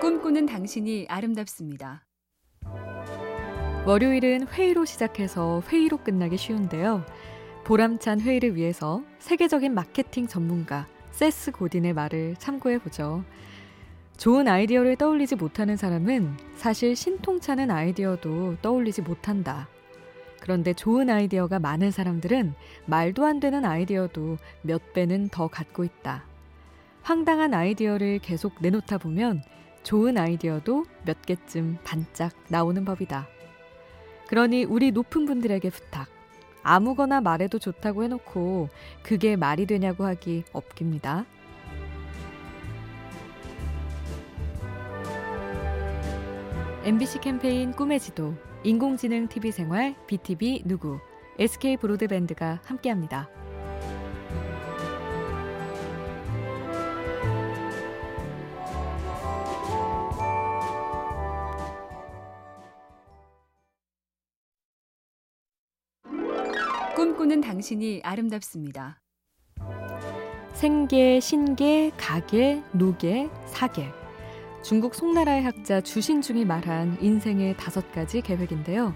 꿈꾸는 당신이 아름답습니다. 월요일은 회의로 시작해서 회의로 끝나기 쉬운데요. 보람찬 회의를 위해서 세계적인 마케팅 전문가 세스 고딘의 말을 참고해 보죠. 좋은 아이디어를 떠올리지 못하는 사람은 사실 신통찮은 아이디어도 떠올리지 못한다. 그런데 좋은 아이디어가 많은 사람들은 말도 안 되는 아이디어도 몇 배는 더 갖고 있다. 황당한 아이디어를 계속 내놓다 보면 좋은 아이디어도 몇 개쯤 반짝 나오는 법이다. 그러니 우리 높은 분들에게 부탁. 아무거나 말해도 좋다고 해놓고 그게 말이 되냐고 하기 없깁니다. MBC 캠페인 꿈의 지도, 인공지능 TV 생활, BTV 누구, SK 브로드밴드가 함께합니다. 꿈꾸는 당신이 아름답습니다. 생계, 신계, 가계, 노계, 사계. 중국 송나라의 학자 주신중이 말한 인생의 다섯 가지 계획인데요.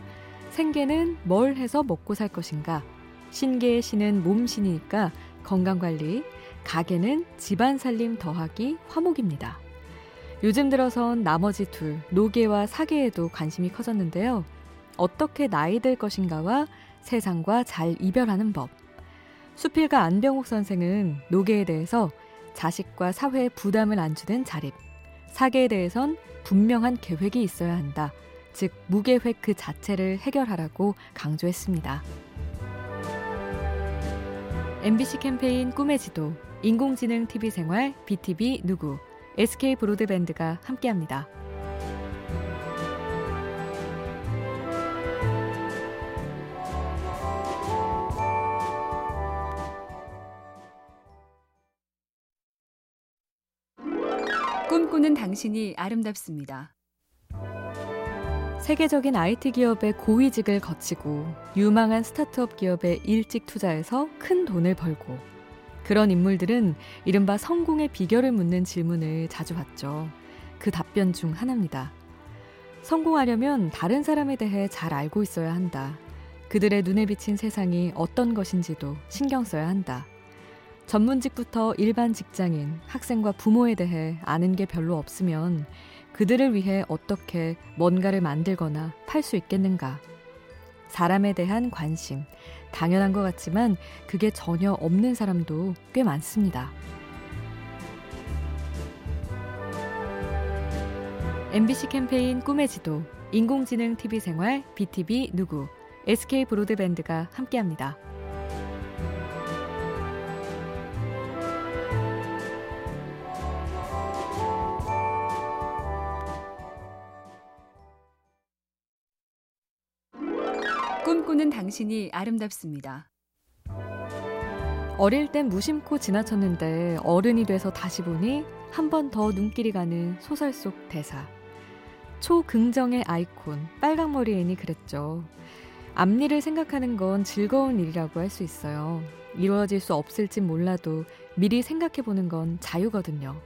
생계는 뭘 해서 먹고 살 것인가? 신계의 신은 몸신이니까 건강관리, 가계는 집안 살림 더하기 화목입니다. 요즘 들어선 나머지 둘, 노계와 사계에도 관심이 커졌는데요. 어떻게 나이 들 것인가와 세상과 잘 이별하는 법. 수필가 안병옥 선생은 노계에 대해서 자식과 사회에 부담을 안 주는 자립, 사계에 대해선 분명한 계획이 있어야 한다. 즉, 무계획 그 자체를 해결하라고 강조했습니다. MBC 캠페인 꿈의 지도, 인공지능 TV 생활, BTV 누구, SK 브로드밴드가 함께합니다. 꿈꾸는 당신이 아름답습니다. 세계적인 IT 기업의 고위직을 거치고 유망한 스타트업 기업에 일찍 투자해서 큰 돈을 벌고 그런 인물들은 이른바 성공의 비결을 묻는 질문을 자주 받죠. 그 답변 중 하나입니다. 성공하려면 다른 사람에 대해 잘 알고 있어야 한다. 그들의 눈에 비친 세상이 어떤 것인지도 신경 써야 한다. 전문직부터 일반 직장인, 학생과 부모에 대해 아는 게 별로 없으면 그들을 위해 어떻게 뭔가를 만들거나 팔 수 있겠는가? 사람에 대한 관심, 당연한 것 같지만 그게 전혀 없는 사람도 꽤 많습니다. MBC 캠페인 꿈의 지도, 인공지능 TV 생활, BTV 누구, SK 브로드밴드가 함께합니다. 꿈꾸는 당신이 아름답습니다. 어릴 땐 무심코 지나쳤는데 어른이 돼서 다시 보니 한 번 더 눈길이 가는 소설 속 대사. 초긍정의 아이콘 빨강머리 앤이 그랬죠. 앞일을 생각하는 건 즐거운 일이라고 할 수 있어요. 이루어질 수 없을진 몰라도 미리 생각해보는 건 자유거든요.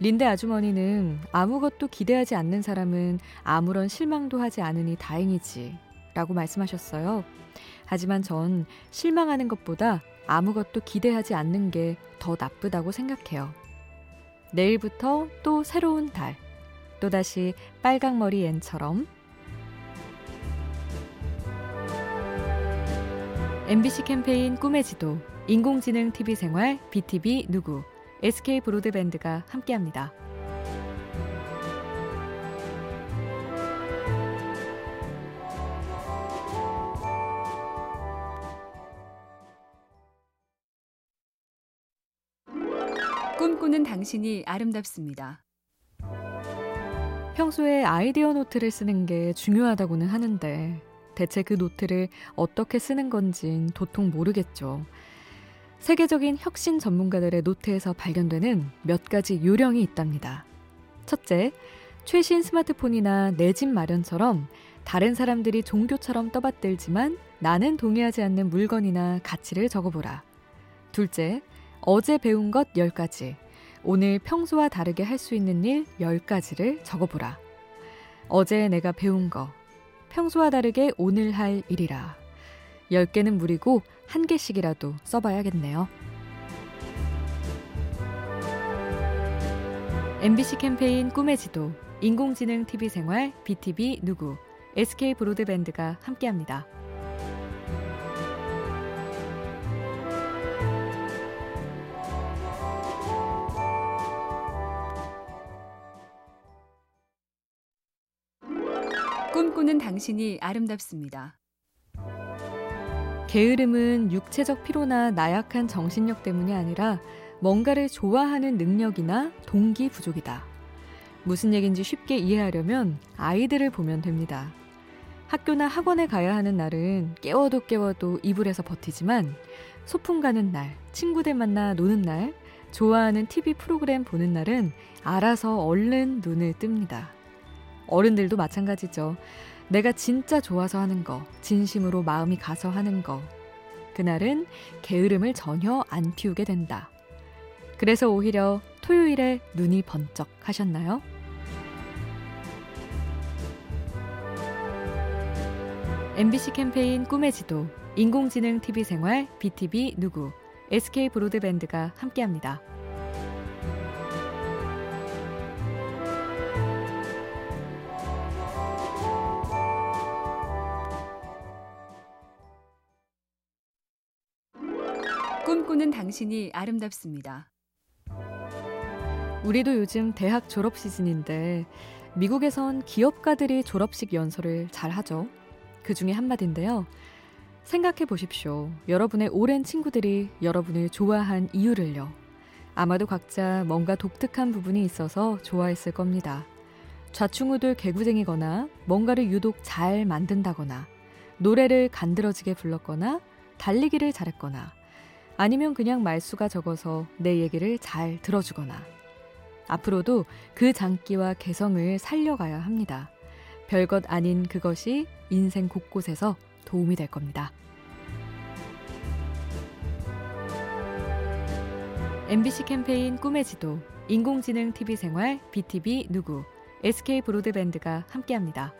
린데 아주머니는 아무것도 기대하지 않는 사람은 아무런 실망도 하지 않으니 다행이지 라고 말씀하셨어요. 하지만 전 실망하는 것보다 아무것도 기대하지 않는 게 더 나쁘다고 생각해요. 내일부터 또 새로운 달, 또다시 빨강머리 앤처럼 MBC 캠페인 꿈의 지도, 인공지능 TV 생활, BTV 누구, SK 브로드밴드가 함께합니다. 꿈꾸는 당신이 아름답습니다. 평소에 아이디어 노트를 쓰는 게 중요하다고는 하는데 대체 그 노트를 어떻게 쓰는 건진 도통 모르겠죠. 세계적인 혁신 전문가들의 노트에서 발견되는 몇 가지 요령이 있답니다. 첫째, 최신 스마트폰이나 내 집 마련처럼 다른 사람들이 종교처럼 떠받들지만 나는 동의하지 않는 물건이나 가치를 적어보라. 둘째, 어제 배운 것 10가지. 오늘 평소와 다르게 할 수 있는 일 10가지를 적어보라. 어제 내가 배운 거. 평소와 다르게 오늘 할 일이라. 10개는 무리고 한 개씩이라도 써봐야겠네요. MBC 캠페인 꿈의 지도, 인공지능 TV 생활, BTV 누구, SK 브로드밴드가 함께합니다. 꿈꾸는 당신이 아름답습니다. 게으름은 육체적 피로나 나약한 정신력 때문이 아니라 뭔가를 좋아하는 능력이나 동기 부족이다. 무슨 얘기인지 쉽게 이해하려면 아이들을 보면 됩니다. 학교나 학원에 가야 하는 날은 깨워도 깨워도 이불에서 버티지만 소풍 가는 날, 친구들 만나 노는 날, 좋아하는 TV 프로그램 보는 날은 알아서 얼른 눈을 뜹니다. 어른들도 마찬가지죠. 내가 진짜 좋아서 하는 거, 진심으로 마음이 가서 하는 거. 그날은 게으름을 전혀 안 피우게 된다. 그래서 오히려 토요일에 눈이 번쩍 하셨나요? MBC 캠페인 꿈의 지도, 인공지능 TV 생활, BTV 누구, SK 브로드밴드가 함께합니다. 꿈꾸는 당신이 아름답습니다. 우리도 요즘 대학 졸업 시즌인데 미국에선 기업가들이 졸업식 연설을 잘 하죠. 그 중에 한마디인데요. 생각해 보십시오. 여러분의 오랜 친구들이 여러분을 좋아한 이유를요. 아마도 각자 뭔가 독특한 부분이 있어서 좋아했을 겁니다. 좌충우돌 개구쟁이거나 뭔가를 유독 잘 만든다거나 노래를 간드러지게 불렀거나 달리기를 잘했거나 아니면 그냥 말수가 적어서 내 얘기를 잘 들어주거나 앞으로도 그 장기와 개성을 살려가야 합니다. 별것 아닌 그것이 인생 곳곳에서 도움이 될 겁니다. MBC 캠페인 꿈의 지도, 인공지능 TV 생활, BTV 누구, SK 브로드밴드가 함께합니다.